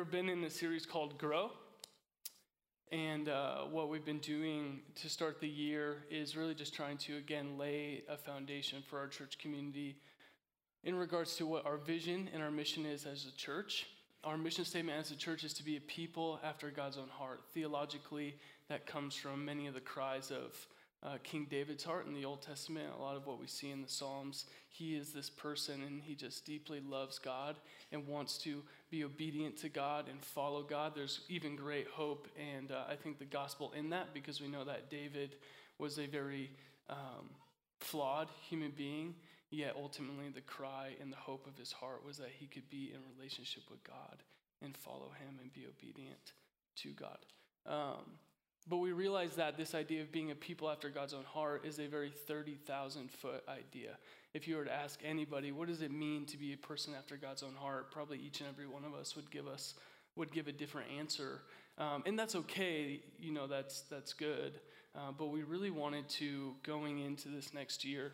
we've been in a series called Grow. And uh, what we've been doing to start the year is really just trying to, again, lay a foundation for our church community in regards to what our vision and our mission is as a church. Our mission statement as a church is to be a people after God's own heart. Theologically, that comes from many of the cries of uh, King David's heart in the Old Testament, a lot of what we see in the Psalms. He is this person and he just deeply loves God and wants to be obedient to God and follow God. There's even great hope, and uh, I think the gospel in that because we know that David was a very um, flawed human being, yet ultimately the cry and the hope of his heart was that he could be in relationship with God and follow him and be obedient to God. Um, but we realize that this idea of being a people after God's own heart is a very 30,000 foot idea. If you were to ask anybody, what does it mean to be a person after God's own heart? Probably each and every one of us would give us would give a different answer, um, and that's okay. You know, that's that's good. Uh, but we really wanted to going into this next year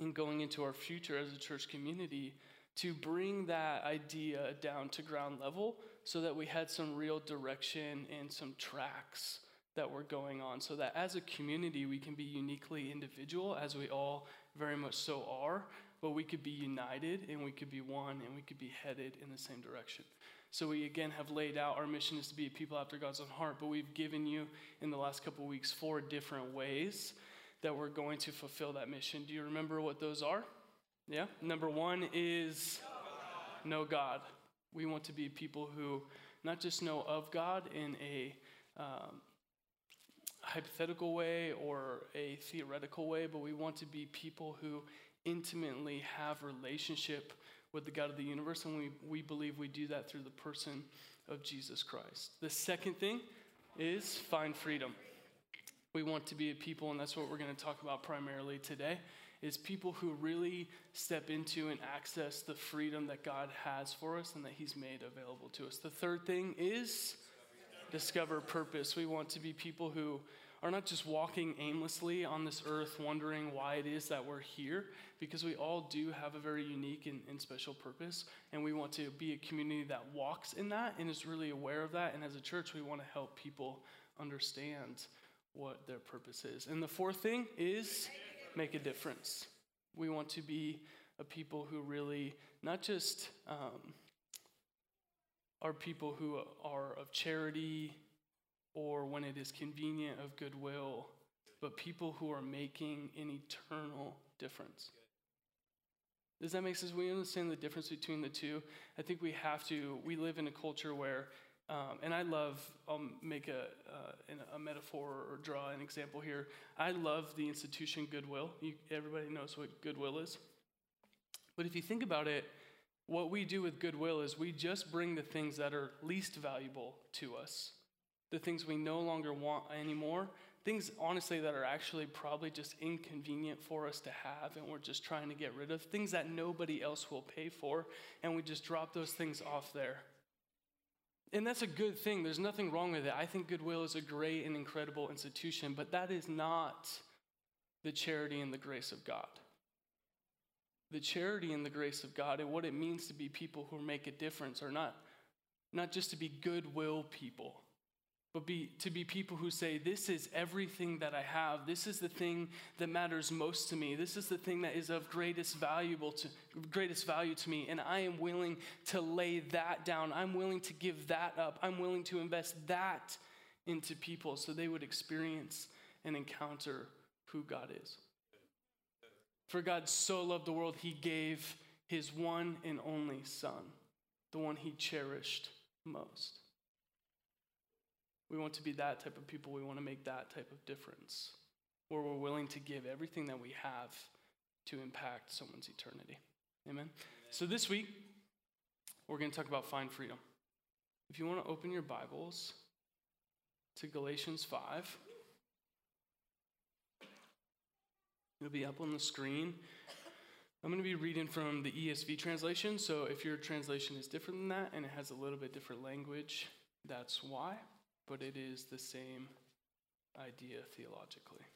and going into our future as a church community to bring that idea down to ground level so that we had some real direction and some tracks that were going on so that as a community we can be uniquely individual as we all very much so are but we could be united and we could be one and we could be headed in the same direction. So we again have laid out our mission is to be a people after god's own heart but we've given you in the last couple weeks four different ways that we're going to fulfill that mission. Do you remember what those are? Yeah? Number one is no god we want to be people who not just know of God in a um, hypothetical way or a theoretical way, but we want to be people who intimately have relationship with the God of the universe, and we, we believe we do that through the person of Jesus Christ. The second thing is find freedom. We want to be a people, and that's what we're going to talk about primarily today, is people who really step into and access the freedom that God has for us and that He's made available to us. The third thing is discover purpose. We want to be people who are not just walking aimlessly on this earth wondering why it is that we're here, because we all do have a very unique and, and, special purpose. And we want to be a community that walks in that and is really aware of that. And as a church, we want to help people understand what their purpose is. And the fourth thing is make a difference. We want to be a people who really not just um, are people who are of charity or when it is convenient of goodwill, but people who are making an eternal difference. Does that make sense? We understand the difference between the two. I think we have to. We live in a culture where um, and I love, I'll make a, uh, a metaphor or draw an example here. I love the institution Goodwill. You, everybody knows what Goodwill is. But if you think about it, what we do with Goodwill is we just bring the things that are least valuable to us, the things we no longer want anymore, things honestly that are actually probably just inconvenient for us to have and we're just trying to get rid of, things that nobody else will pay for, and we just drop those things off there. And that's a good thing. There's nothing wrong with it. I think Goodwill is a great and incredible institution, but that is not the charity and the grace of God. The charity and the grace of God and what it means to be people who make a difference are not, not just to be goodwill people, but be, to be people who say, This is everything that I have. This is the thing that matters most to me. This is the thing that is of greatest, valuable to, greatest value to me. And I am willing to lay that down. I'm willing to give that up. I'm willing to invest that into people so they would experience and encounter who God is. For God so loved the world, he gave his one and only Son, the one he cherished most. We want to be that type of people. We want to make that type of difference where we're willing to give everything that we have to impact someone's eternity. Amen? So this week, we're going to talk about find freedom. If you want to open your Bibles to Galatians 5, it'll be up on the screen. I'm going to be reading from the ESV translation, so if your translation is different than that and it has a little bit different language, that's why but it is the same idea theologically.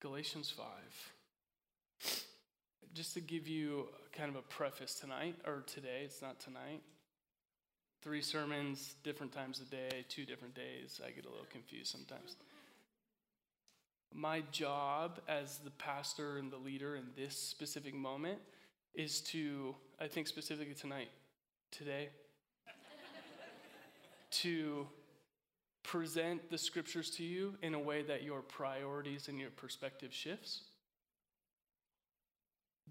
Galatians 5. just to give you kind of a preface tonight, or today, it's not tonight. Three sermons, different times a day, two different days. I get a little confused sometimes. My job as the pastor and the leader in this specific moment is to, I think specifically tonight, today, to present the scriptures to you in a way that your priorities and your perspective shifts.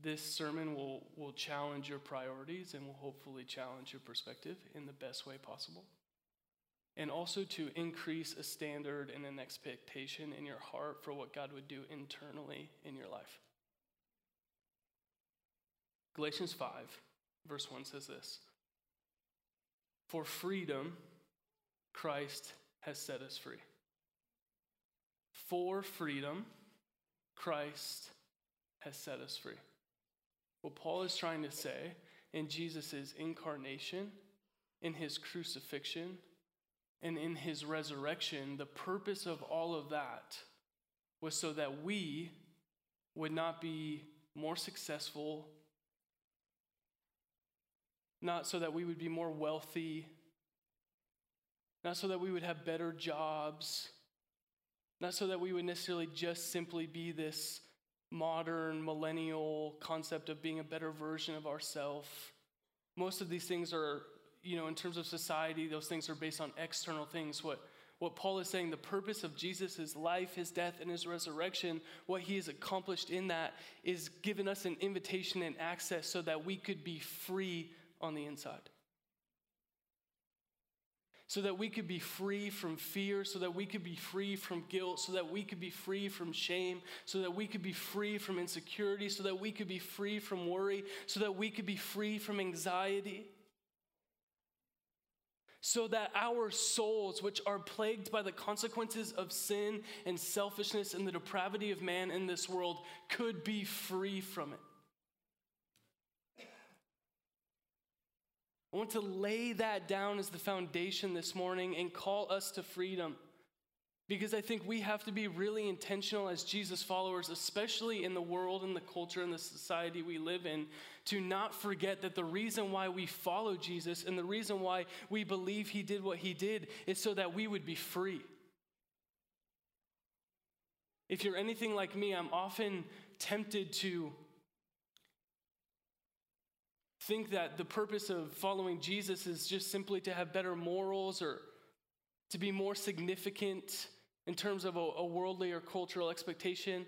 This sermon will, will challenge your priorities and will hopefully challenge your perspective in the best way possible. And also to increase a standard and an expectation in your heart for what God would do internally in your life. Galatians 5, verse 1 says this For freedom, Christ has set us free. For freedom, Christ has set us free. What Paul is trying to say in Jesus' incarnation, in his crucifixion, and in his resurrection, the purpose of all of that was so that we would not be more successful, not so that we would be more wealthy, not so that we would have better jobs, not so that we would necessarily just simply be this modern millennial concept of being a better version of ourselves. Most of these things are, you know, in terms of society, those things are based on external things. What what Paul is saying, the purpose of Jesus' life, his death, and his resurrection, what he has accomplished in that is given us an invitation and access so that we could be free on the inside so that we could be free from fear, so that we could be free from guilt, so that we could be free from shame, so that we could be free from insecurity, so that we could be free from worry, so that we could be free from anxiety. So that our souls, which are plagued by the consequences of sin and selfishness and the depravity of man in this world, could be free from it. I want to lay that down as the foundation this morning and call us to freedom. Because I think we have to be really intentional as Jesus followers, especially in the world and the culture and the society we live in, to not forget that the reason why we follow Jesus and the reason why we believe he did what he did is so that we would be free. If you're anything like me, I'm often tempted to think that the purpose of following Jesus is just simply to have better morals or to be more significant in terms of a, a worldly or cultural expectation.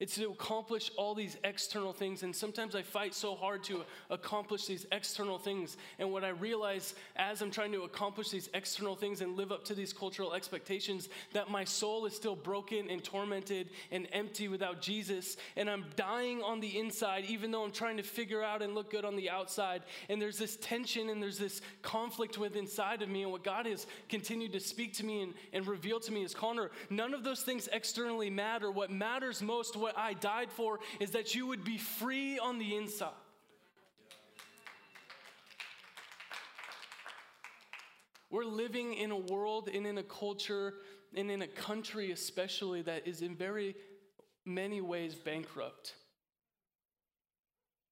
It's to accomplish all these external things. And sometimes I fight so hard to accomplish these external things. And what I realize as I'm trying to accomplish these external things and live up to these cultural expectations, that my soul is still broken and tormented and empty without Jesus. And I'm dying on the inside, even though I'm trying to figure out and look good on the outside. And there's this tension and there's this conflict with inside of me. And what God has continued to speak to me and, and reveal to me is Connor, none of those things externally matter. What matters most, what I died for is that you would be free on the inside. We're living in a world and in a culture and in a country, especially, that is in very many ways bankrupt.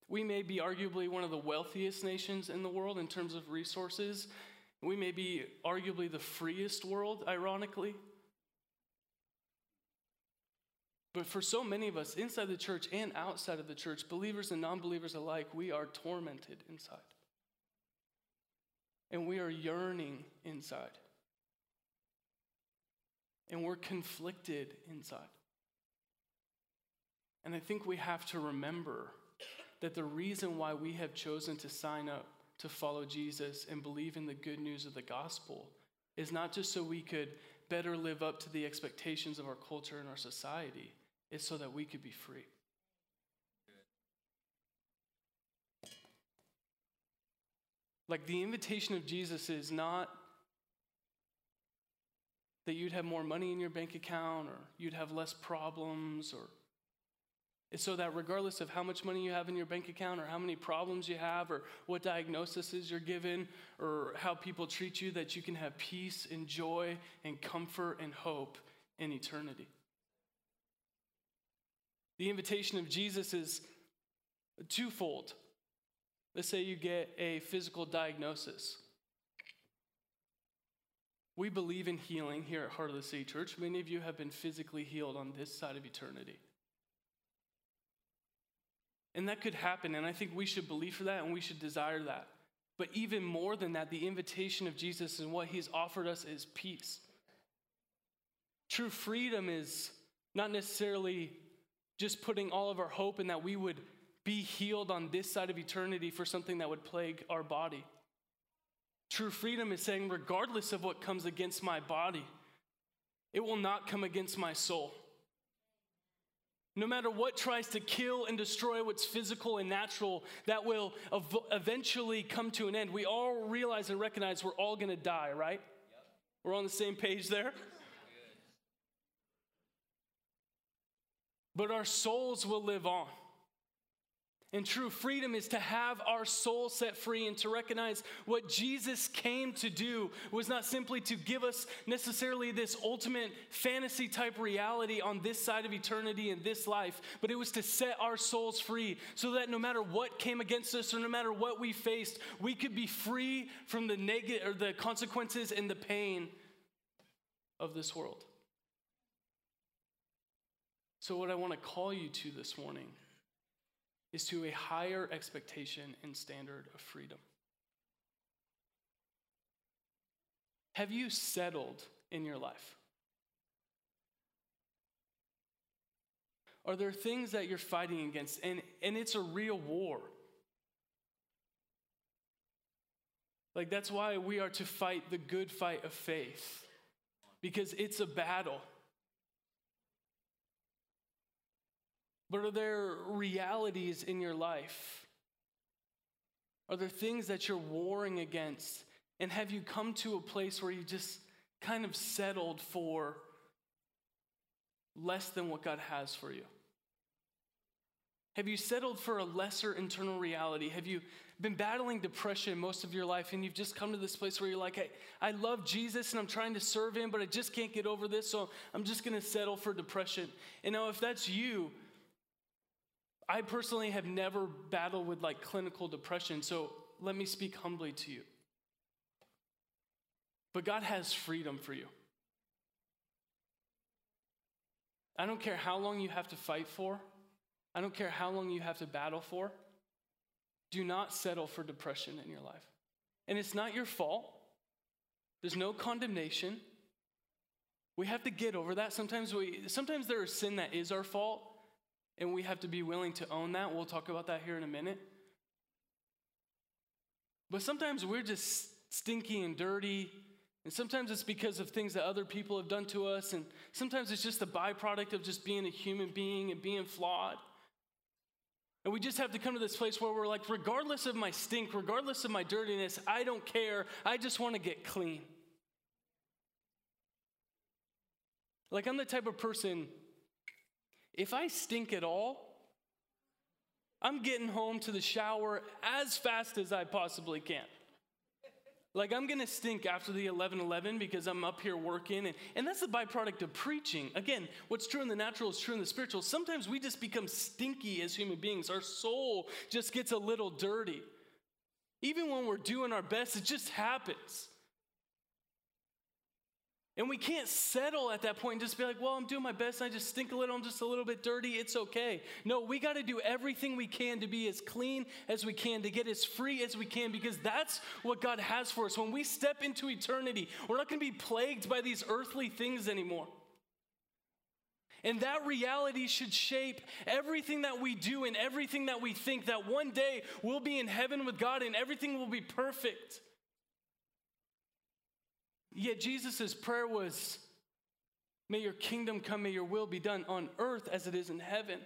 We may be arguably one of the wealthiest nations in the world in terms of resources. We may be arguably the freest world, ironically. But for so many of us inside the church and outside of the church, believers and non believers alike, we are tormented inside. And we are yearning inside. And we're conflicted inside. And I think we have to remember that the reason why we have chosen to sign up to follow Jesus and believe in the good news of the gospel is not just so we could better live up to the expectations of our culture and our society is so that we could be free. Like the invitation of Jesus is not that you'd have more money in your bank account or you'd have less problems or it's so that regardless of how much money you have in your bank account or how many problems you have or what diagnoses you're given or how people treat you that you can have peace and joy and comfort and hope in eternity. The invitation of Jesus is twofold. Let's say you get a physical diagnosis. We believe in healing here at Heart of the City Church. Many of you have been physically healed on this side of eternity. And that could happen, and I think we should believe for that and we should desire that. But even more than that, the invitation of Jesus and what he's offered us is peace. True freedom is not necessarily just putting all of our hope in that we would be healed on this side of eternity for something that would plague our body. True freedom is saying, regardless of what comes against my body, it will not come against my soul. No matter what tries to kill and destroy what's physical and natural, that will ev- eventually come to an end. We all realize and recognize we're all going to die, right? Yep. We're on the same page there. But our souls will live on. And true freedom is to have our soul set free and to recognize what Jesus came to do was not simply to give us necessarily this ultimate fantasy type reality on this side of eternity in this life, but it was to set our souls free so that no matter what came against us or no matter what we faced, we could be free from the negative or the consequences and the pain of this world. So, what I want to call you to this morning is to a higher expectation and standard of freedom. Have you settled in your life? Are there things that you're fighting against? And, and it's a real war. Like, that's why we are to fight the good fight of faith, because it's a battle. But are there realities in your life? Are there things that you're warring against? And have you come to a place where you just kind of settled for less than what God has for you? Have you settled for a lesser internal reality? Have you been battling depression most of your life and you've just come to this place where you're like, hey, I love Jesus and I'm trying to serve him, but I just can't get over this, so I'm just gonna settle for depression? And now, if that's you, I personally have never battled with like clinical depression, so let me speak humbly to you. But God has freedom for you. I don't care how long you have to fight for, I don't care how long you have to battle for. Do not settle for depression in your life. And it's not your fault, there's no condemnation. We have to get over that. Sometimes we sometimes there is sin that is our fault, and we have to be willing to own that. We'll talk about that here in a minute. But sometimes we're just stinky and dirty. And sometimes it's because of things that other people have done to us. And sometimes it's just the byproduct of just being a human being and being flawed. And we just have to come to this place where we're like, regardless of my stink, regardless of my dirtiness, I don't care. I just want to get clean. Like, I'm the type of person if I stink at all, I'm getting home to the shower as fast as I possibly can. Like, I'm gonna stink after the 11 11 because I'm up here working. And, and that's the byproduct of preaching. Again, what's true in the natural is true in the spiritual. Sometimes we just become stinky as human beings, our soul just gets a little dirty. Even when we're doing our best, it just happens. And we can't settle at that point and just be like, well, I'm doing my best. I just stink a little. I'm just a little bit dirty. It's okay. No, we got to do everything we can to be as clean as we can, to get as free as we can, because that's what God has for us. When we step into eternity, we're not going to be plagued by these earthly things anymore. And that reality should shape everything that we do and everything that we think, that one day we'll be in heaven with God and everything will be perfect. Yet Jesus' prayer was, May your kingdom come, may your will be done on earth as it is in heaven.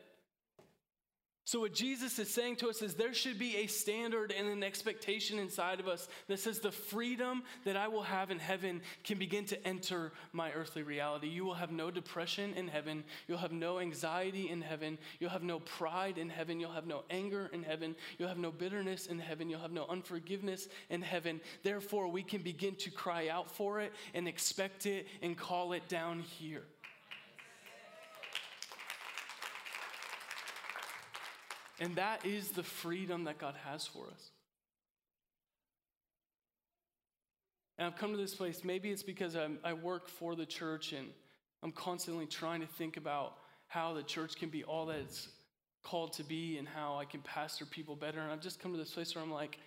So, what Jesus is saying to us is there should be a standard and an expectation inside of us that says the freedom that I will have in heaven can begin to enter my earthly reality. You will have no depression in heaven. You'll have no anxiety in heaven. You'll have no pride in heaven. You'll have no anger in heaven. You'll have no bitterness in heaven. You'll have no unforgiveness in heaven. Therefore, we can begin to cry out for it and expect it and call it down here. And that is the freedom that God has for us. And I've come to this place, maybe it's because I'm, i work for the church and I'm constantly trying to think about how the church can be all that it's called to be and how I can pastor people better. And I've just come to this place where I'm like,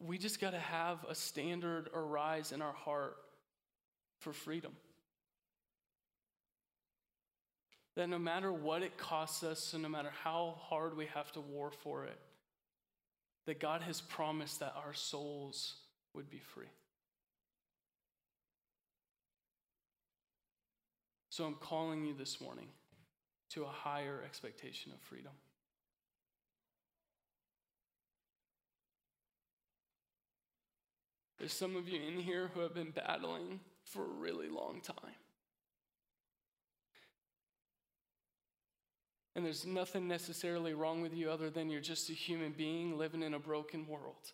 we just got to have a standard arise in our heart for freedom. That no matter what it costs us, and no matter how hard we have to war for it, that God has promised that our souls would be free. So I'm calling you this morning to a higher expectation of freedom. There's some of you in here who have been battling for a really long time. And there's nothing necessarily wrong with you other than you're just a human being living in a broken world.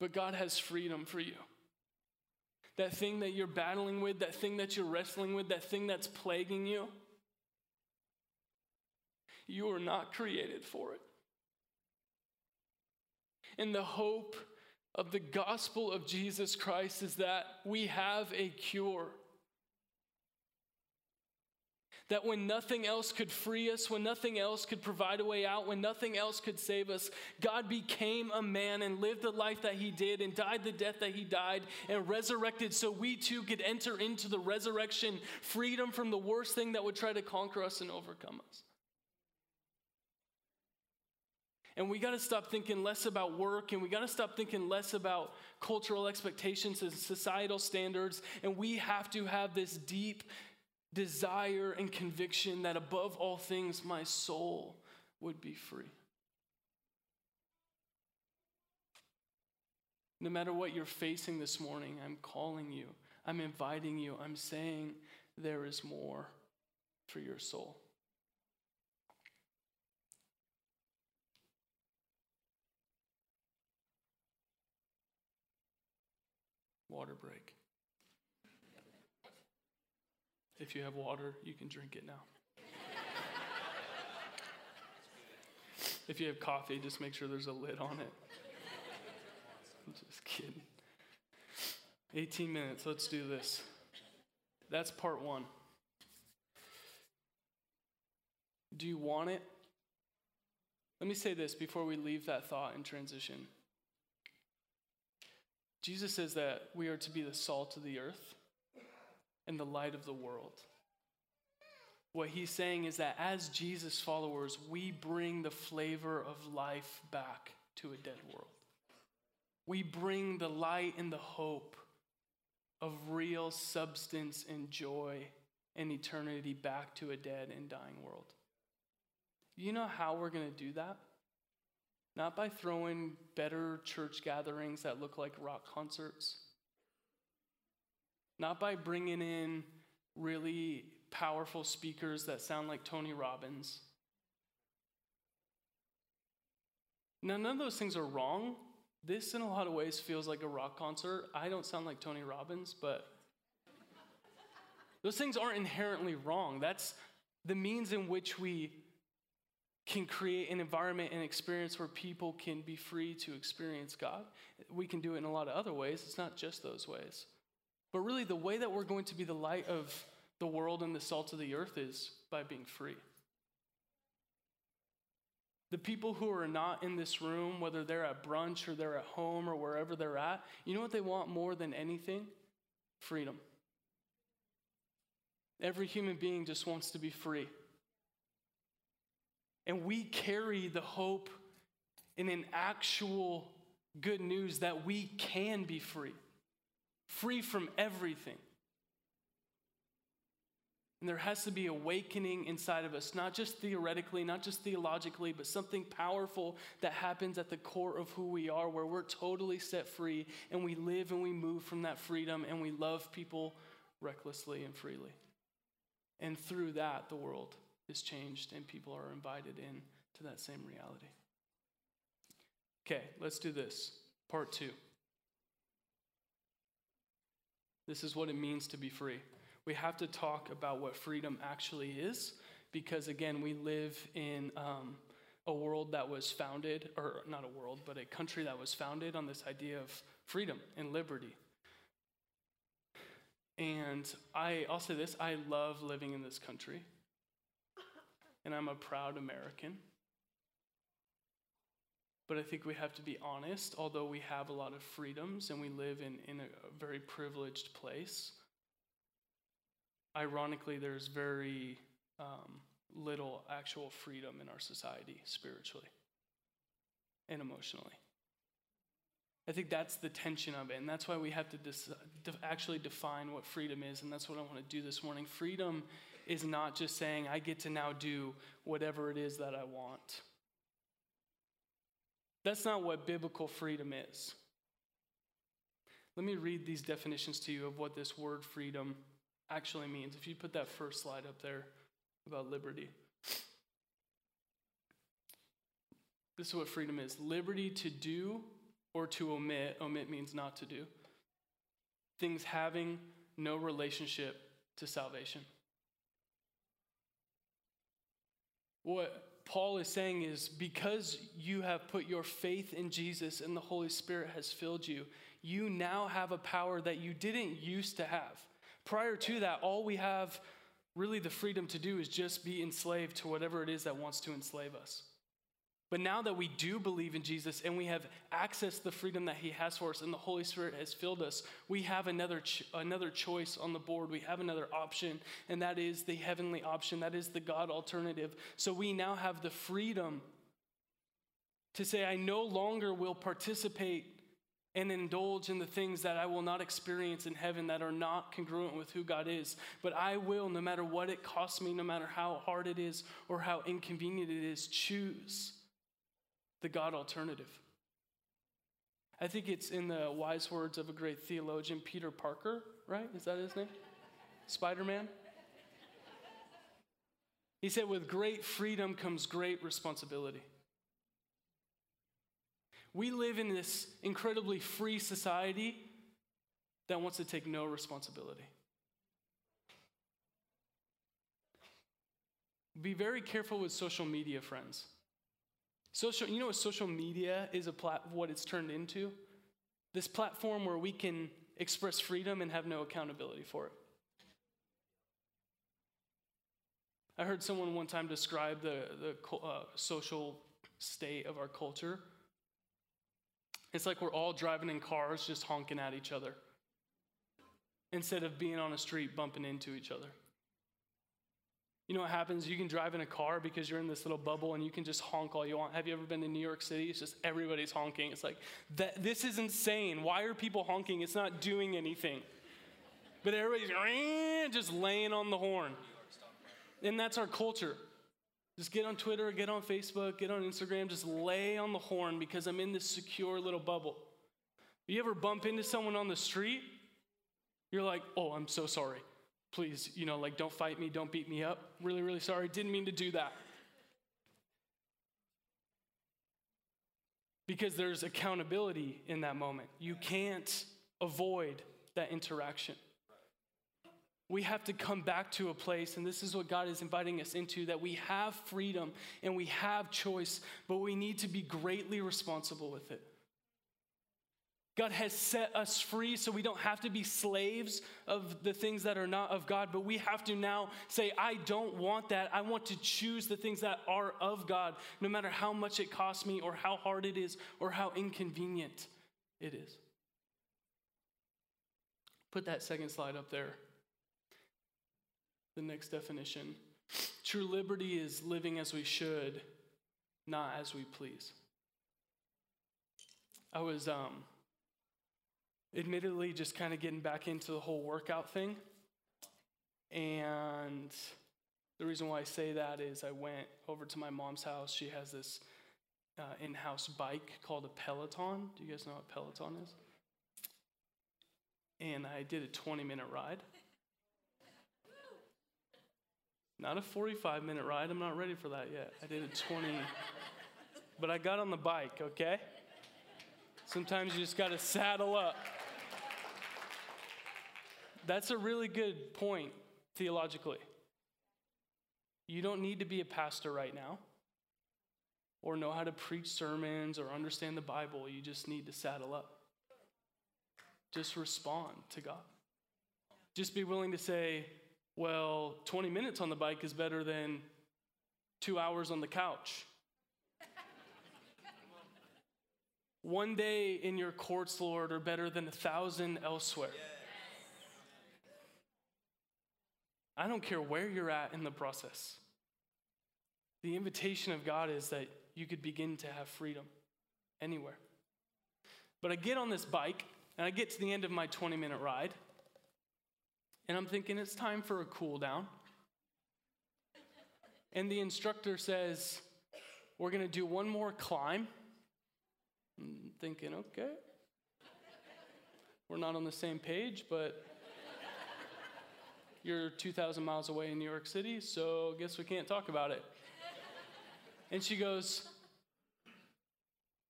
But God has freedom for you. That thing that you're battling with, that thing that you're wrestling with, that thing that's plaguing you, you are not created for it. And the hope of the gospel of Jesus Christ is that we have a cure that when nothing else could free us, when nothing else could provide a way out, when nothing else could save us, God became a man and lived the life that he did and died the death that he died and resurrected so we too could enter into the resurrection, freedom from the worst thing that would try to conquer us and overcome us. And we got to stop thinking less about work and we got to stop thinking less about cultural expectations and societal standards. And we have to have this deep desire and conviction that above all things, my soul would be free. No matter what you're facing this morning, I'm calling you, I'm inviting you, I'm saying there is more for your soul. Water break. If you have water, you can drink it now. if you have coffee, just make sure there's a lid on it. I'm just kidding. 18 minutes, let's do this. That's part one. Do you want it? Let me say this before we leave that thought and transition. Jesus says that we are to be the salt of the earth and the light of the world. What he's saying is that as Jesus followers, we bring the flavor of life back to a dead world. We bring the light and the hope of real substance and joy and eternity back to a dead and dying world. You know how we're going to do that? Not by throwing better church gatherings that look like rock concerts not by bringing in really powerful speakers that sound like Tony Robbins. Now, none of those things are wrong. This, in a lot of ways, feels like a rock concert. I don't sound like Tony Robbins, but those things aren't inherently wrong. That's the means in which we can create an environment and experience where people can be free to experience God. We can do it in a lot of other ways. It's not just those ways. But really, the way that we're going to be the light of the world and the salt of the earth is by being free. The people who are not in this room, whether they're at brunch or they're at home or wherever they're at, you know what they want more than anything? Freedom. Every human being just wants to be free. And we carry the hope in an actual good news that we can be free free from everything. And there has to be awakening inside of us, not just theoretically, not just theologically, but something powerful that happens at the core of who we are, where we're totally set free and we live and we move from that freedom and we love people recklessly and freely. And through that, the world is changed and people are invited in to that same reality. Okay, let's do this. Part two. This is what it means to be free. We have to talk about what freedom actually is because, again, we live in um, a world that was founded, or not a world, but a country that was founded on this idea of freedom and liberty. And I, I'll say this I love living in this country, and I'm a proud American. But I think we have to be honest, although we have a lot of freedoms and we live in, in a very privileged place, ironically, there's very um, little actual freedom in our society spiritually and emotionally. I think that's the tension of it, and that's why we have to dis- de- actually define what freedom is, and that's what I want to do this morning. Freedom is not just saying, I get to now do whatever it is that I want. That's not what biblical freedom is. Let me read these definitions to you of what this word freedom actually means. If you put that first slide up there about liberty. This is what freedom is liberty to do or to omit. Omit means not to do. Things having no relationship to salvation. What Paul is saying is because you have put your faith in Jesus and the Holy Spirit has filled you, you now have a power that you didn't used to have. Prior to that, all we have really the freedom to do is just be enslaved to whatever it is that wants to enslave us. But now that we do believe in Jesus and we have access to the freedom that He has for us and the Holy Spirit has filled us, we have another, ch- another choice on the board. We have another option, and that is the heavenly option. That is the God alternative. So we now have the freedom to say, I no longer will participate and indulge in the things that I will not experience in heaven that are not congruent with who God is. But I will, no matter what it costs me, no matter how hard it is or how inconvenient it is, choose the God alternative. I think it's in the wise words of a great theologian, Peter Parker, right? Is that his name? Spider Man? He said, with great freedom comes great responsibility. We live in this incredibly free society that wants to take no responsibility. Be very careful with social media, friends. Social, you know what social media is a plat, what it's turned into? This platform where we can express freedom and have no accountability for it. I heard someone one time describe the, the uh, social state of our culture. It's like we're all driving in cars just honking at each other instead of being on a street bumping into each other. You know what happens? You can drive in a car because you're in this little bubble and you can just honk all you want. Have you ever been to New York City? It's just everybody's honking. It's like, that, this is insane. Why are people honking? It's not doing anything. But everybody's just laying on the horn. And that's our culture. Just get on Twitter, get on Facebook, get on Instagram, just lay on the horn because I'm in this secure little bubble. You ever bump into someone on the street? You're like, oh, I'm so sorry please, you know, like, don't fight me, don't beat me up. Really, really sorry. Didn't mean to do that. Because there's accountability in that moment. You can't avoid that interaction. We have to come back to a place, and this is what God is inviting us into that we have freedom and we have choice, but we need to be greatly responsible with it. God has set us free so we don't have to be slaves of the things that are not of God, but we have to now say, I don't want that. I want to choose the things that are of God, no matter how much it costs me, or how hard it is, or how inconvenient it is. Put that second slide up there. The next definition true liberty is living as we should, not as we please. I was um, admittedly just kind of getting back into the whole workout thing. And the reason why I say that is I went over to my mom's house. She has this uh, in house bike called a Peloton. Do you guys know what Peloton is? And I did a 20 minute ride. Not a 45 minute ride. I'm not ready for that yet. I did a 20. but I got on the bike, okay? Sometimes you just got to saddle up. That's a really good point theologically. You don't need to be a pastor right now or know how to preach sermons or understand the Bible. You just need to saddle up. Just respond to God. Just be willing to say, well, 20 minutes on the bike is better than two hours on the couch. One day in your courts, Lord, are better than a thousand elsewhere. I don't care where you're at in the process. The invitation of God is that you could begin to have freedom anywhere. But I get on this bike and I get to the end of my 20 minute ride, and I'm thinking it's time for a cool down. And the instructor says, We're going to do one more climb. I'm thinking, okay. We're not on the same page, but you're 2,000 miles away in New York City, so guess we can't talk about it. And she goes,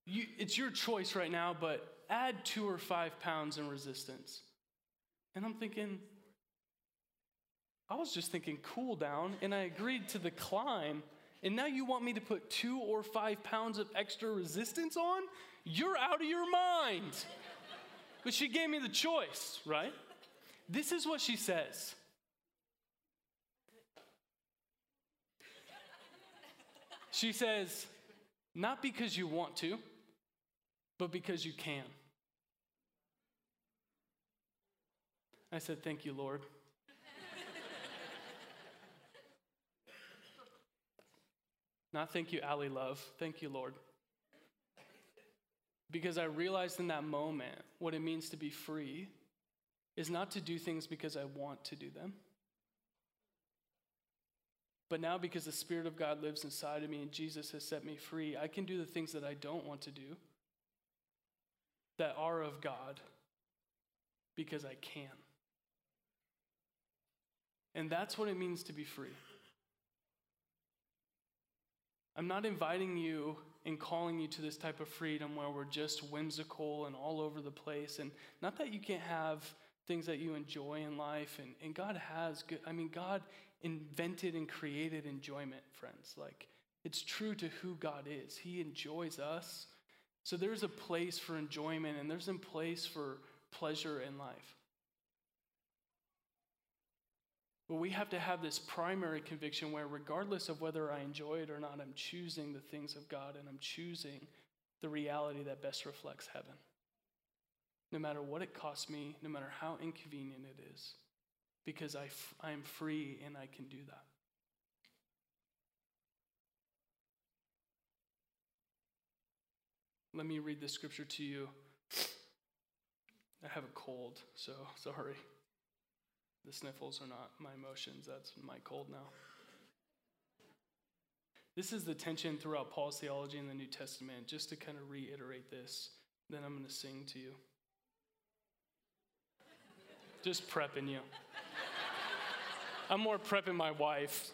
It's your choice right now, but add two or five pounds in resistance. And I'm thinking, I was just thinking cool down, and I agreed to the climb. And now you want me to put two or five pounds of extra resistance on? You're out of your mind. But she gave me the choice, right? This is what she says. She says, not because you want to, but because you can. I said, Thank you, Lord. Not thank you, Ally Love. Thank you, Lord. Because I realized in that moment what it means to be free is not to do things because I want to do them. But now, because the Spirit of God lives inside of me and Jesus has set me free, I can do the things that I don't want to do that are of God because I can. And that's what it means to be free. I'm not inviting you and calling you to this type of freedom where we're just whimsical and all over the place. And not that you can't have things that you enjoy in life. And, and God has good, I mean, God invented and created enjoyment, friends. Like, it's true to who God is. He enjoys us. So there's a place for enjoyment and there's a place for pleasure in life. But we have to have this primary conviction where, regardless of whether I enjoy it or not, I'm choosing the things of God and I'm choosing the reality that best reflects heaven. No matter what it costs me, no matter how inconvenient it is, because I I'm free and I can do that. Let me read this scripture to you. I have a cold, so sorry. The sniffles are not my emotions, that's my cold now. This is the tension throughout Paul's theology in the New Testament. Just to kind of reiterate this, then I'm going to sing to you. Just prepping you. I'm more prepping my wife.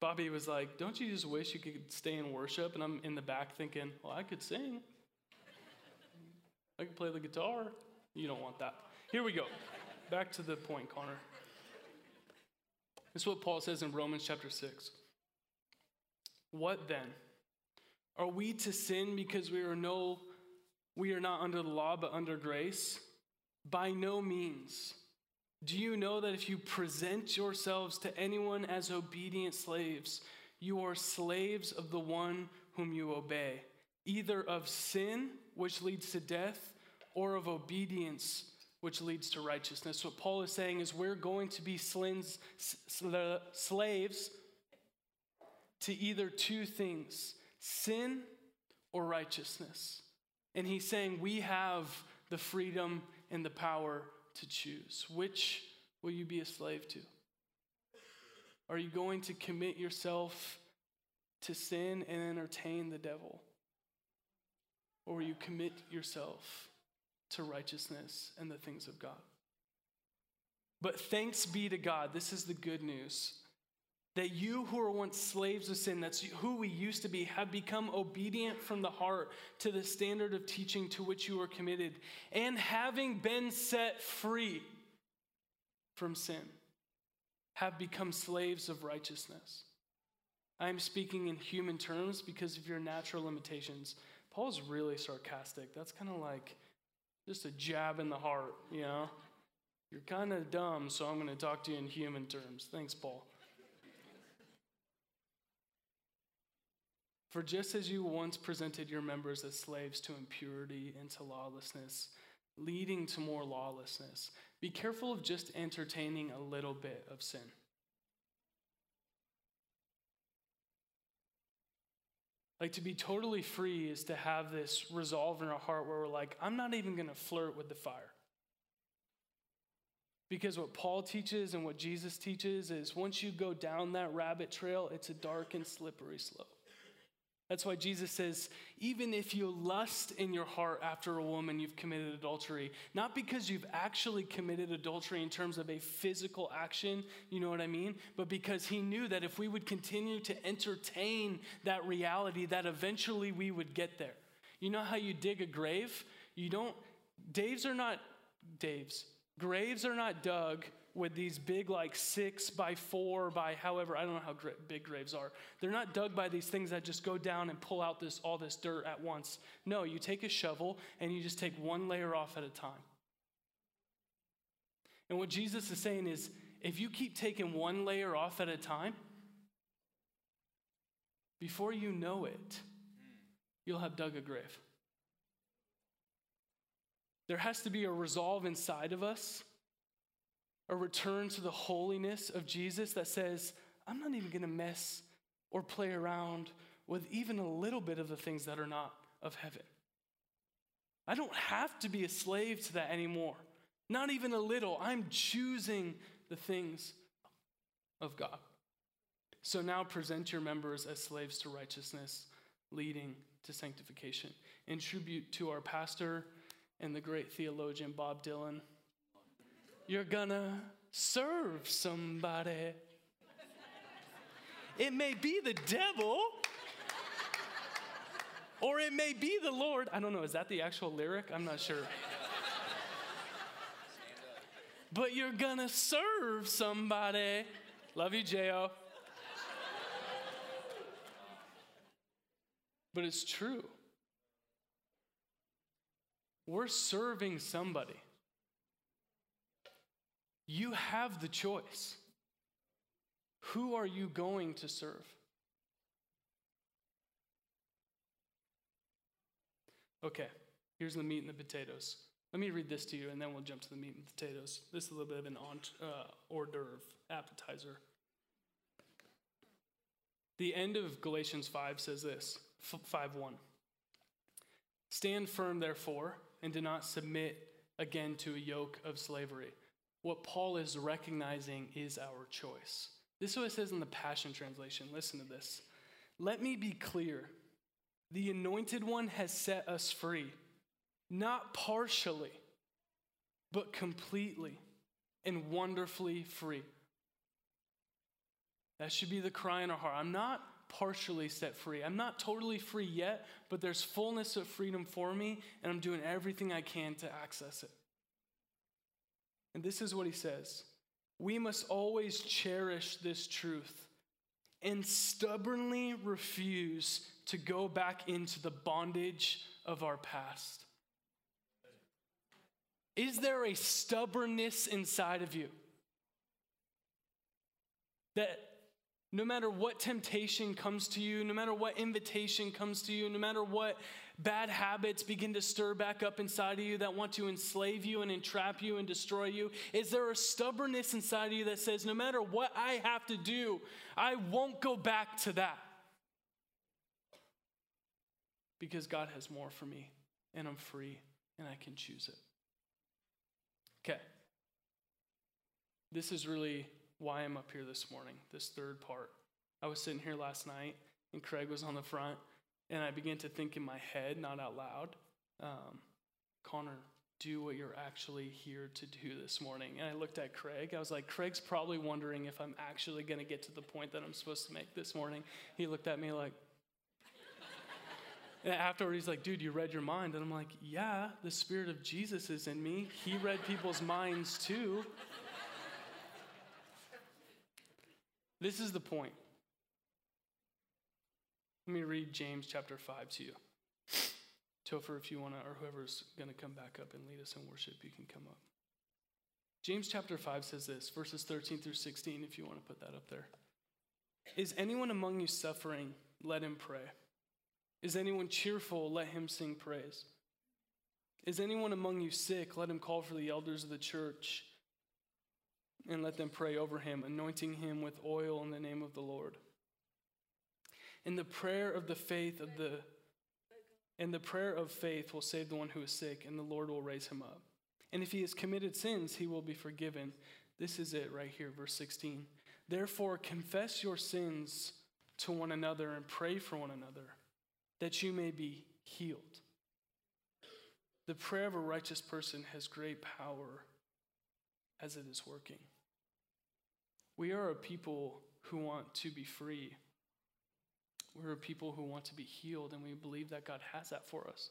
Bobby was like, Don't you just wish you could stay in worship? And I'm in the back thinking, Well, I could sing. I could play the guitar. You don't want that. Here we go. Back to the point, Connor. This is what Paul says in Romans chapter 6. What then? Are we to sin because we are no we are not under the law but under grace? By no means. Do you know that if you present yourselves to anyone as obedient slaves, you are slaves of the one whom you obey, either of sin, which leads to death, or of obedience, which leads to righteousness. What Paul is saying is we're going to be slaves to either two things sin or righteousness. And he's saying we have the freedom and the power to choose. Which will you be a slave to? Are you going to commit yourself to sin and entertain the devil? Or will you commit yourself to righteousness and the things of God. But thanks be to God, this is the good news, that you who were once slaves of sin, that's who we used to be, have become obedient from the heart to the standard of teaching to which you were committed, and having been set free from sin, have become slaves of righteousness. I am speaking in human terms because of your natural limitations. Paul's really sarcastic. That's kind of like just a jab in the heart, you know? You're kind of dumb, so I'm going to talk to you in human terms. Thanks, Paul. For just as you once presented your members as slaves to impurity and to lawlessness, leading to more lawlessness, be careful of just entertaining a little bit of sin. Like to be totally free is to have this resolve in our heart where we're like, I'm not even going to flirt with the fire. Because what Paul teaches and what Jesus teaches is once you go down that rabbit trail, it's a dark and slippery slope. That's why Jesus says, even if you lust in your heart after a woman, you've committed adultery. Not because you've actually committed adultery in terms of a physical action, you know what I mean? But because he knew that if we would continue to entertain that reality, that eventually we would get there. You know how you dig a grave? You don't, Daves are not, Daves, graves are not dug with these big, like six by four by however, I don't know how big graves are. They're not dug by these things that just go down and pull out this, all this dirt at once. No, you take a shovel and you just take one layer off at a time. And what Jesus is saying is if you keep taking one layer off at a time, before you know it, you'll have dug a grave. There has to be a resolve inside of us a return to the holiness of Jesus that says, I'm not even going to mess or play around with even a little bit of the things that are not of heaven. I don't have to be a slave to that anymore. Not even a little. I'm choosing the things of God. So now present your members as slaves to righteousness, leading to sanctification. In tribute to our pastor and the great theologian Bob Dylan, you're gonna serve somebody. It may be the devil, or it may be the Lord. I don't know, is that the actual lyric? I'm not sure. but you're gonna serve somebody. Love you, J.O. but it's true. We're serving somebody. You have the choice. Who are you going to serve? Okay, here's the meat and the potatoes. Let me read this to you and then we'll jump to the meat and potatoes. This is a little bit of an uh, hors d'oeuvre appetizer. The end of Galatians 5 says this 5 1. Stand firm, therefore, and do not submit again to a yoke of slavery what Paul is recognizing is our choice. This is what it says in the Passion Translation. Listen to this. Let me be clear. The anointed one has set us free, not partially, but completely and wonderfully free. That should be the cry in our heart. I'm not partially set free. I'm not totally free yet, but there's fullness of freedom for me, and I'm doing everything I can to access it. And this is what he says We must always cherish this truth and stubbornly refuse to go back into the bondage of our past. Is there a stubbornness inside of you that no matter what temptation comes to you, no matter what invitation comes to you, no matter what bad habits begin to stir back up inside of you that want to enslave you and entrap you and destroy you? Is there a stubbornness inside of you that says, no matter what I have to do, I won't go back to that? Because God has more for me, and I'm free, and I can choose it. Okay. This is really why I'm up here this morning, this third part. I was sitting here last night, and Craig was on the front, and I began to think in my head, not out loud, um, Connor, do what you're actually here to do this morning. And I looked at Craig. I was like, Craig's probably wondering if I'm actually going to get to the point that I'm supposed to make this morning. He looked at me like, and afterward, he's like, dude, you read your mind. And I'm like, yeah, the Spirit of Jesus is in me. He read people's minds too. This is the point. Let me read James chapter 5 to you. Topher, if you want to, or whoever's going to come back up and lead us in worship, you can come up. James chapter 5 says this, verses 13 through 16, if you want to put that up there. Is anyone among you suffering? Let him pray. Is anyone cheerful? Let him sing praise. Is anyone among you sick? Let him call for the elders of the church and let them pray over him, anointing him with oil in the name of the Lord. And the prayer of the faith of the and the prayer of faith will save the one who is sick, and the Lord will raise him up. And if he has committed sins, he will be forgiven. This is it right here, verse 16. Therefore, confess your sins to one another and pray for one another, that you may be healed. The prayer of a righteous person has great power as it is working. We are a people who want to be free. We're people who want to be healed, and we believe that God has that for us.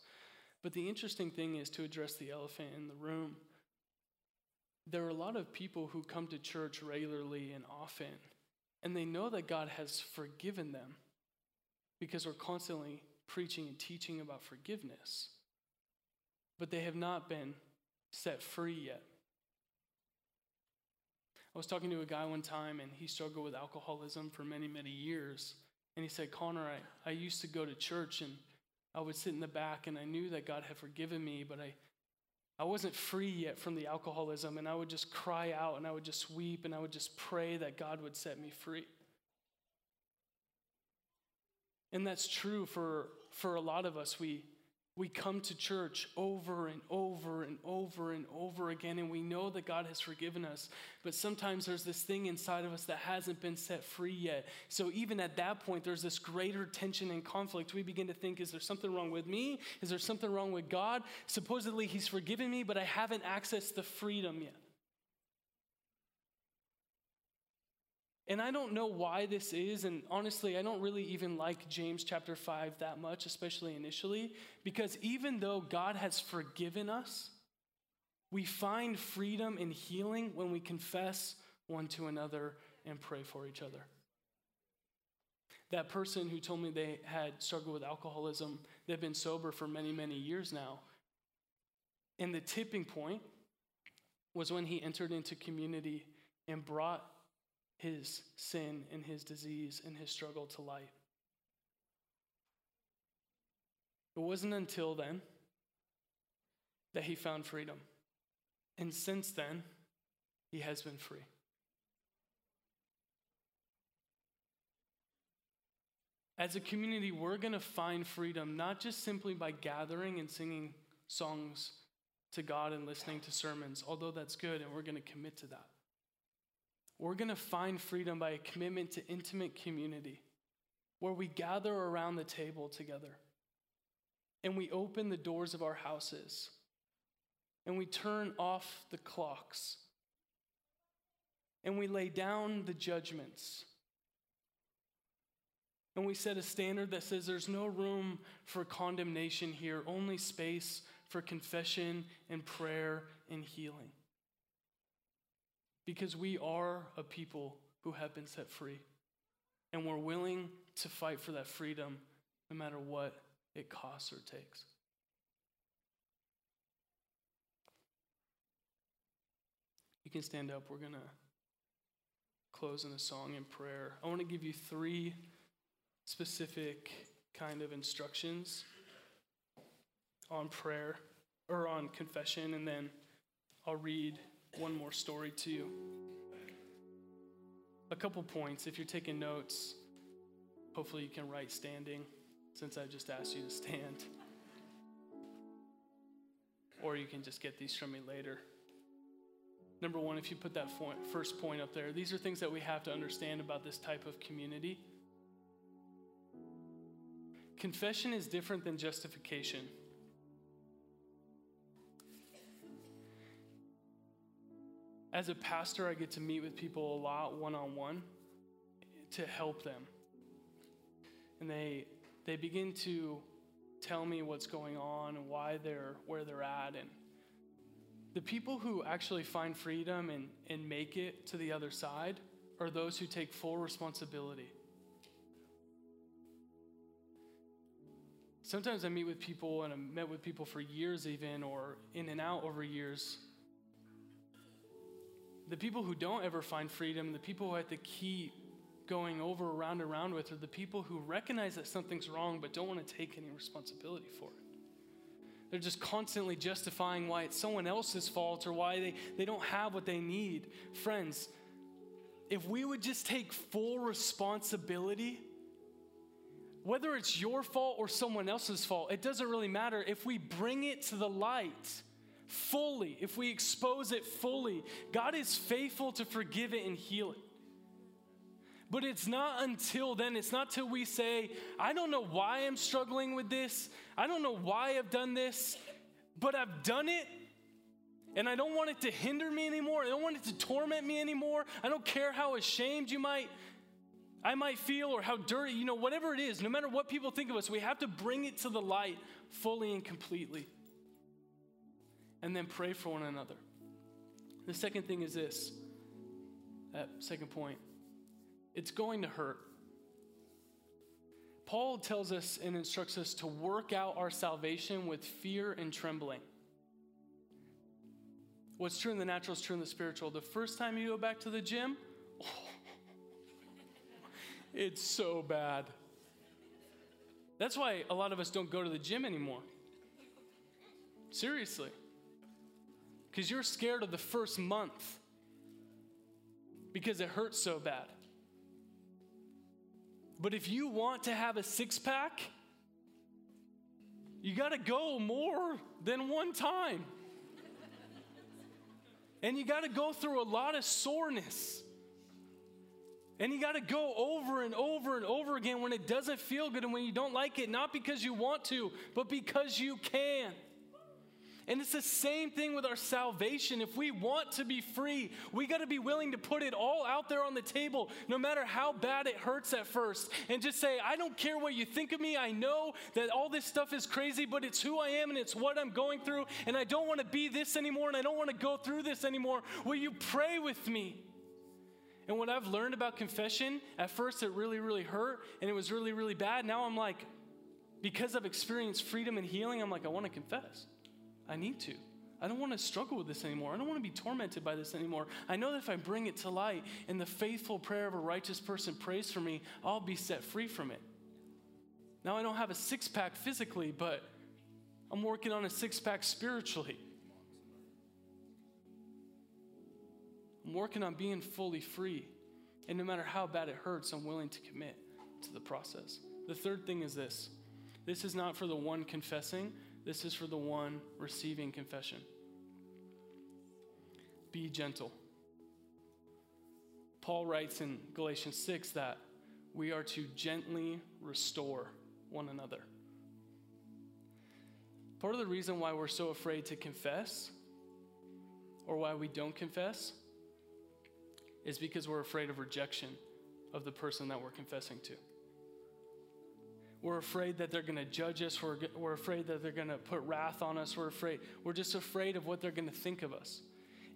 But the interesting thing is to address the elephant in the room. There are a lot of people who come to church regularly and often, and they know that God has forgiven them because we're constantly preaching and teaching about forgiveness. But they have not been set free yet. I was talking to a guy one time, and he struggled with alcoholism for many, many years. And he said, Connor, I, I used to go to church and I would sit in the back and I knew that God had forgiven me, but I, I wasn't free yet from the alcoholism. And I would just cry out and I would just weep and I would just pray that God would set me free. And that's true for, for a lot of us. We, we come to church over and over and over and over again, and we know that God has forgiven us. But sometimes there's this thing inside of us that hasn't been set free yet. So even at that point, there's this greater tension and conflict. We begin to think, is there something wrong with me? Is there something wrong with God? Supposedly, He's forgiven me, but I haven't accessed the freedom yet. And I don't know why this is, and honestly, I don't really even like James chapter 5 that much, especially initially, because even though God has forgiven us, we find freedom and healing when we confess one to another and pray for each other. That person who told me they had struggled with alcoholism, they've been sober for many, many years now. And the tipping point was when he entered into community and brought his sin and his disease and his struggle to light. It wasn't until then that he found freedom. And since then, he has been free. As a community, we're going to find freedom not just simply by gathering and singing songs to God and listening to sermons, although that's good and we're going to commit to that. We're going to find freedom by a commitment to intimate community where we gather around the table together and we open the doors of our houses and we turn off the clocks and we lay down the judgments and we set a standard that says there's no room for condemnation here, only space for confession and prayer and healing because we are a people who have been set free. And we're willing to fight for that freedom no matter what it costs or takes. You can stand up. We're going to close in a song and prayer. I want to give you three specific kind of instructions on prayer or on confession, and then I'll read one more story to you. A couple points. If you're taking notes, hopefully you can write standing since I just asked you to stand. Or you can just get these from me later. Number one, if you put that first point up there, these are things that we have to understand about this type of community. Confession is different than justification. As a pastor, I get to meet with people a lot one on one to help them. And they, they begin to tell me what's going on and why they're where they're at. And the people who actually find freedom and, and make it to the other side are those who take full responsibility. Sometimes I meet with people and I've met with people for years, even, or in and out over years. The people who don't ever find freedom, the people who have to keep going over around and around with, are the people who recognize that something's wrong but don't want to take any responsibility for it. They're just constantly justifying why it's someone else's fault or why they, they don't have what they need. Friends, if we would just take full responsibility, whether it's your fault or someone else's fault, it doesn't really matter. If we bring it to the light fully, if we expose it fully, God is faithful to forgive it and heal it. But it's not until then, it's not till we say, I don't know why I'm struggling with this. I don't know why I've done this, but I've done it. And I don't want it to hinder me anymore. I don't want it to torment me anymore. I don't care how ashamed you might I might feel or how dirty, you know, whatever it is, no matter what people think of us, we have to bring it to the light fully and completely. And then pray for one another. The second thing is this that second point it's going to hurt. Paul tells us and instructs us to work out our salvation with fear and trembling. What's true in the natural is true in the spiritual. The first time you go back to the gym, oh, it's so bad. That's why a lot of us don't go to the gym anymore. Seriously. Because you're scared of the first month because it hurts so bad. But if you want to have a six pack, you got to go more than one time. and you got to go through a lot of soreness. And you got to go over and over and over again when it doesn't feel good and when you don't like it, not because you want to, but because you can. And it's the same thing with our salvation. If we want to be free, we got to be willing to put it all out there on the table, no matter how bad it hurts at first, and just say, I don't care what you think of me. I know that all this stuff is crazy, but it's who I am and it's what I'm going through, and I don't want to be this anymore, and I don't want to go through this anymore. Will you pray with me? And what I've learned about confession, at first it really, really hurt and it was really, really bad. Now I'm like, because I've experienced freedom and healing, I'm like, I want to confess. I need to. I don't want to struggle with this anymore. I don't want to be tormented by this anymore. I know that if I bring it to light and the faithful prayer of a righteous person prays for me, I'll be set free from it. Now, I don't have a six pack physically, but I'm working on a six pack spiritually. I'm working on being fully free. And no matter how bad it hurts, I'm willing to commit to the process. The third thing is this this is not for the one confessing, this is for the one receiving confession. Be gentle. Paul writes in Galatians 6 that we are to gently restore one another. Part of the reason why we're so afraid to confess or why we don't confess is because we're afraid of rejection of the person that we're confessing to. We're afraid that they're going to judge us. We're, we're afraid that they're going to put wrath on us. We're afraid. We're just afraid of what they're going to think of us.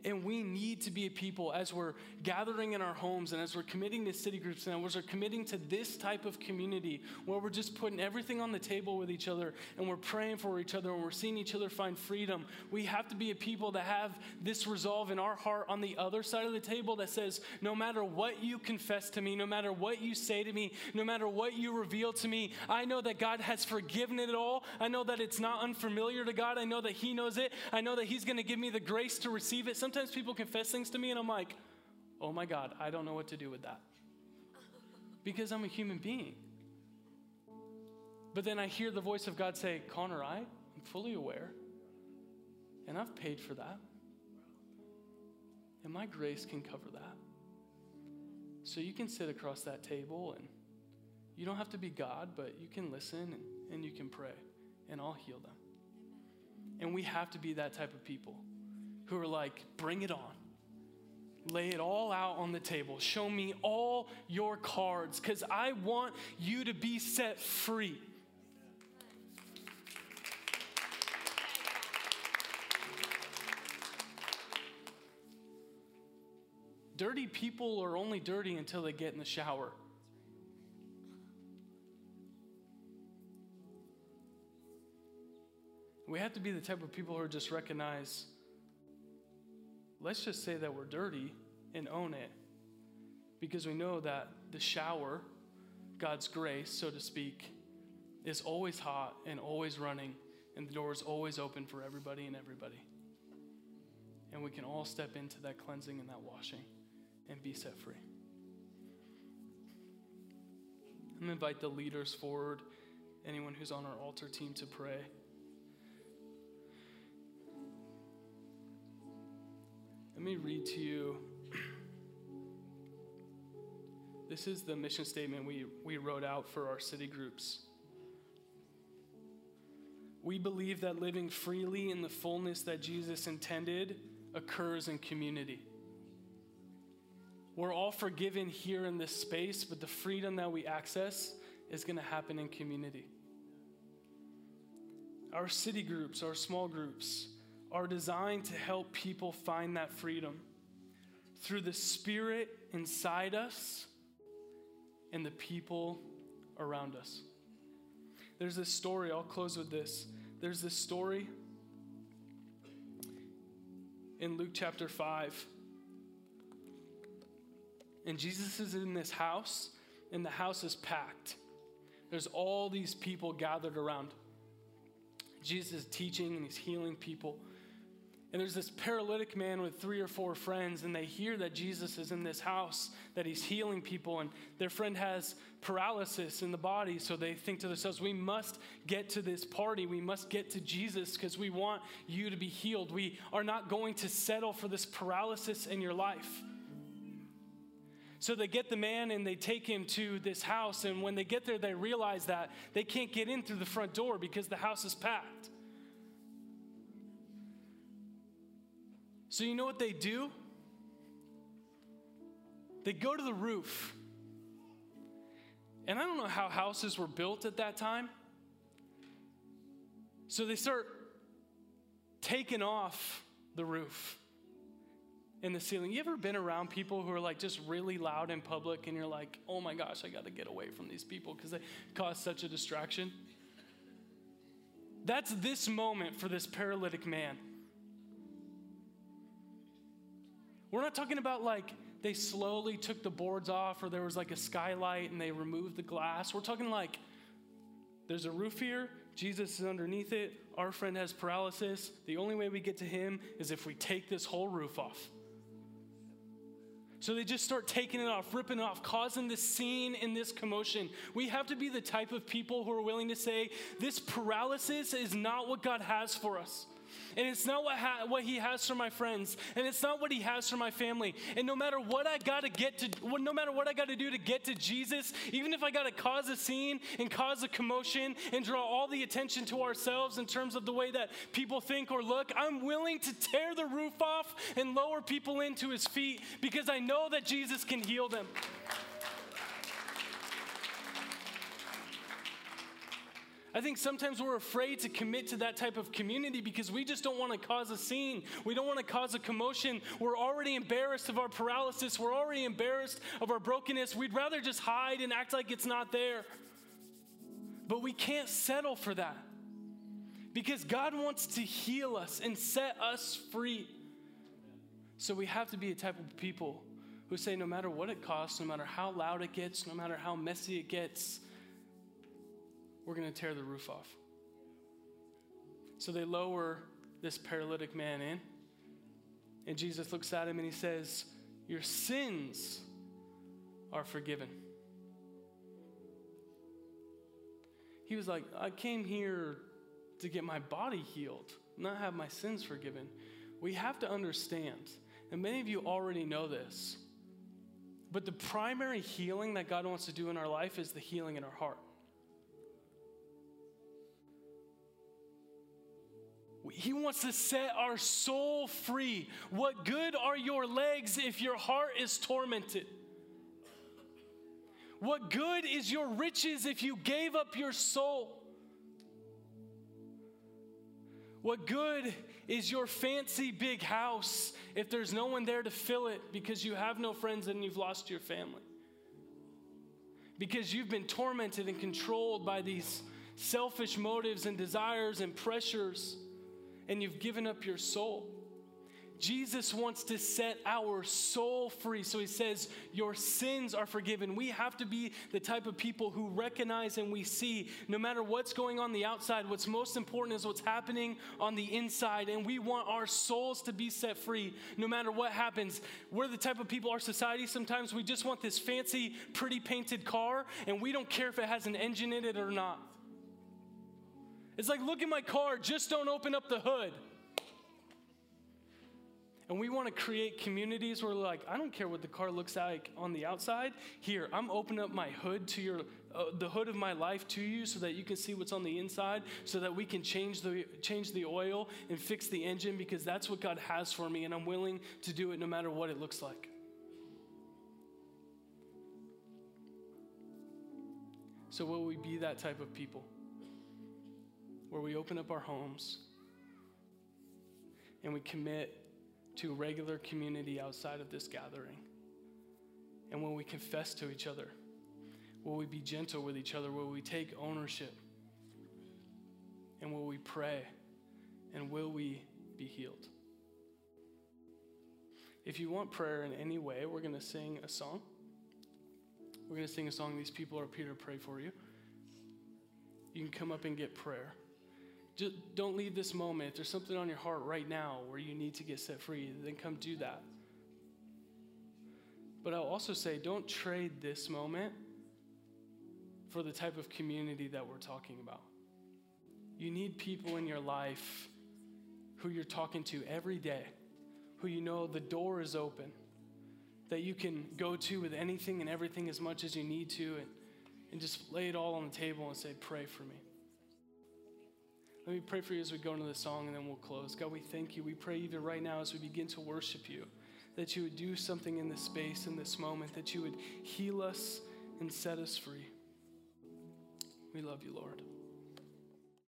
And we need to be a people as we're gathering in our homes and as we're committing to city groups and as we're committing to this type of community where we're just putting everything on the table with each other and we're praying for each other and we're seeing each other find freedom. We have to be a people that have this resolve in our heart on the other side of the table that says, no matter what you confess to me, no matter what you say to me, no matter what you reveal to me, I know that God has forgiven it all. I know that it's not unfamiliar to God. I know that He knows it. I know that He's going to give me the grace to receive it. People confess things to me and I'm like, oh my God, I don't know what to do with that. Because I'm a human being. But then I hear the voice of God say, Connor, I am fully aware, and I've paid for that. And my grace can cover that. So you can sit across that table and you don't have to be God, but you can listen and, and you can pray, and I'll heal them. And we have to be that type of people who are like, bring it on. Lay it all out on the table. Show me all your cards because I want you to be set free. Dirty people are only dirty until they get in the shower. We have to be the type of people who just recognize let's just say that we're dirty and own it. Because we know that the shower, God's grace, so to speak, is always hot and always running, and the door is always open for everybody and everybody. And we can all step into that cleansing and that washing and be set free. I'm going to invite the leaders forward, anyone who's on our altar team to pray. Let me read to you. This is the mission statement we, we wrote out for our city groups. We believe that living freely in the fullness that Jesus intended occurs in community. We're all forgiven here in this space, but the freedom that we access is going to happen in community. Our city groups, our small groups, are designed to help people find that freedom through the Spirit inside us and the people around us. There's this story, I'll close with this. There's this story in Luke chapter 5 and Jesus is in this house, and the house is packed. There's all these people gathered around. Jesus is teaching and he's healing people. And there's this paralytic man with three or four friends, and they hear that Jesus is in this house, that he's healing people, and their friend has paralysis in the body. So they think to themselves, We must get to this party. We must get to Jesus because we want you to be healed. We are not going to settle for this paralysis in your life. So they get the man and they take him to this house. And when they get there, they realize that they can't get in through the front door because the house is packed. So you know what they do? They go to the roof. And I don't know how houses were built at that time. So they start taking off the roof in the ceiling. You ever been around people who are like just really loud in public and you're like, oh my gosh, I got to get away from these people because they cause such a distraction? That's this moment for this paralytic man. We're not talking about like they slowly took the boards off or there was like a skylight and they removed the glass. We're talking like there's a roof here, Jesus is underneath it, our friend has paralysis. The only way we get to him is if we take this whole roof off. So they just start taking it off, ripping it off, causing this scene and this commotion. We have to be the type of people who are willing to say, this paralysis is not what God has for us. And it's not what, ha- what he has for my friends. And it's not what he has for my family. And no matter what I got to get to, no matter what I got to do to get to Jesus, even if I got to cause a scene and cause a commotion and draw all the attention to ourselves in terms of the way that people think or look, I'm willing to tear the roof off and lower people into his feet because I know that Jesus can heal them. I think sometimes we're afraid to commit to that type of community because we just don't want to cause a scene. We don't want to cause a commotion. We're already embarrassed of our paralysis. We're already embarrassed of our brokenness. We'd rather just hide and act like it's not there. But we can't settle for that because God wants to heal us and set us free. So we have to be a type of people who say, no matter what it costs, no matter how loud it gets, no matter how messy it gets, we're going to tear the roof off. So they lower this paralytic man in, and Jesus looks at him and he says, Your sins are forgiven. He was like, I came here to get my body healed, not have my sins forgiven. We have to understand, and many of you already know this, but the primary healing that God wants to do in our life is the healing in our heart. He wants to set our soul free. What good are your legs if your heart is tormented? What good is your riches if you gave up your soul? What good is your fancy big house if there's no one there to fill it because you have no friends and you've lost your family? Because you've been tormented and controlled by these selfish motives and desires and pressures, and you've given up your soul. Jesus wants to set our soul free. So he says, Your sins are forgiven. We have to be the type of people who recognize and we see no matter what's going on the outside, what's most important is what's happening on the inside. And we want our souls to be set free no matter what happens. We're the type of people, our society, sometimes we just want this fancy, pretty painted car, and we don't care if it has an engine in it or not. It's like, look at my car, just don't open up the hood. And we want to create communities where, like, I don't care what the car looks like on the outside. Here, I'm opening up my hood to your, uh, the hood of my life to you, so that you can see what's on the inside, so that we can change the change the oil and fix the engine, because that's what God has for me, and I'm willing to do it no matter what it looks like. So, will we be that type of people? Where we open up our homes and we commit to regular community outside of this gathering. And when we confess to each other, will we be gentle with each other? Will we take ownership? And will we pray? And will we be healed? If you want prayer in any way, we're going to sing a song. We're going to sing a song. These people are here to pray for you. You can come up and get prayer. Just don't leave this moment. If there's something on your heart right now where you need to get set free, then come do that. But I'll also say don't trade this moment for the type of community that we're talking about. You need people in your life who you're talking to every day, who you know the door is open, that you can go to with anything and everything as much as you need to, and, and just lay it all on the table and say, Pray for me. Let me pray for you as we go into the song and then we'll close. God, we thank you. We pray even right now as we begin to worship you that you would do something in this space, in this moment, that you would heal us and set us free. We love you, Lord.